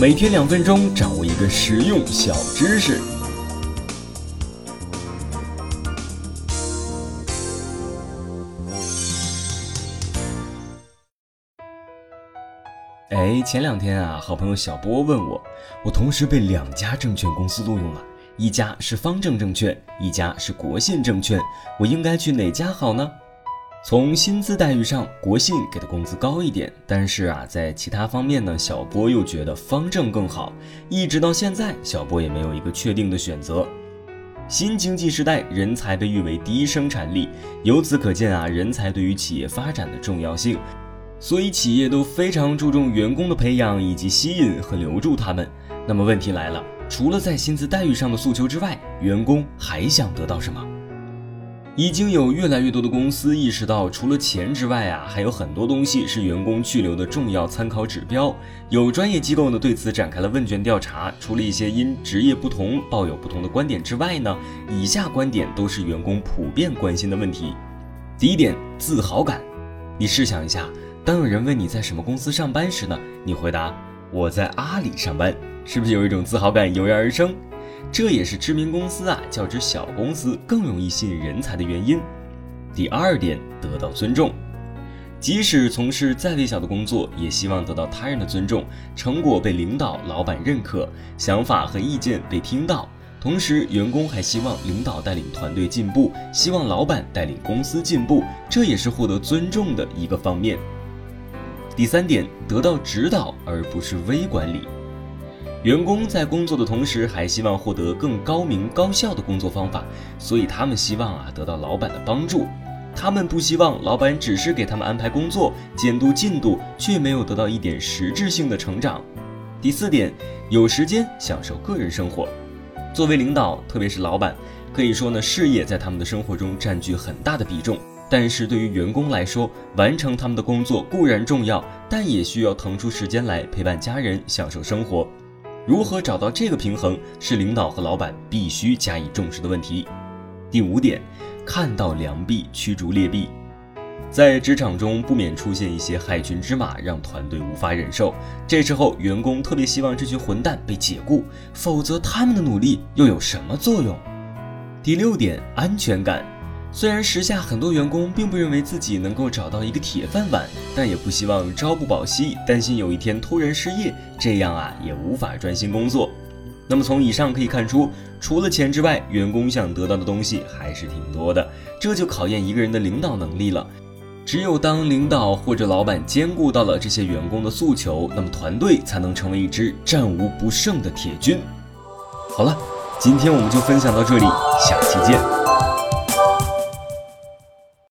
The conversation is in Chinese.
每天两分钟，掌握一个实用小知识。哎，前两天啊，好朋友小波问我，我同时被两家证券公司录用了，一家是方正证券，一家是国信证券，我应该去哪家好呢？从薪资待遇上，国信给的工资高一点，但是啊，在其他方面呢，小波又觉得方正更好。一直到现在，小波也没有一个确定的选择。新经济时代，人才被誉为第一生产力，由此可见啊，人才对于企业发展的重要性。所以企业都非常注重员工的培养以及吸引和留住他们。那么问题来了，除了在薪资待遇上的诉求之外，员工还想得到什么？已经有越来越多的公司意识到，除了钱之外啊，还有很多东西是员工去留的重要参考指标。有专业机构呢对此展开了问卷调查，除了一些因职业不同抱有不同的观点之外呢，以下观点都是员工普遍关心的问题。第一点，自豪感。你试想一下，当有人问你在什么公司上班时呢，你回答我在阿里上班，是不是有一种自豪感油然而生？这也是知名公司啊，较之小公司更容易吸引人才的原因。第二点，得到尊重。即使从事再微小的工作，也希望得到他人的尊重，成果被领导、老板认可，想法和意见被听到。同时，员工还希望领导带领团队进步，希望老板带领公司进步，这也是获得尊重的一个方面。第三点，得到指导而不是微管理。员工在工作的同时，还希望获得更高明高效的工作方法，所以他们希望啊得到老板的帮助。他们不希望老板只是给他们安排工作、监督进度，却没有得到一点实质性的成长。第四点，有时间享受个人生活。作为领导，特别是老板，可以说呢，事业在他们的生活中占据很大的比重。但是对于员工来说，完成他们的工作固然重要，但也需要腾出时间来陪伴家人、享受生活。如何找到这个平衡，是领导和老板必须加以重视的问题。第五点，看到良币驱逐劣币，在职场中不免出现一些害群之马，让团队无法忍受。这时候，员工特别希望这群混蛋被解雇，否则他们的努力又有什么作用？第六点，安全感。虽然时下很多员工并不认为自己能够找到一个铁饭碗，但也不希望朝不保夕，担心有一天突然失业，这样啊也无法专心工作。那么从以上可以看出，除了钱之外，员工想得到的东西还是挺多的，这就考验一个人的领导能力了。只有当领导或者老板兼顾到了这些员工的诉求，那么团队才能成为一支战无不胜的铁军。好了，今天我们就分享到这里，下期见。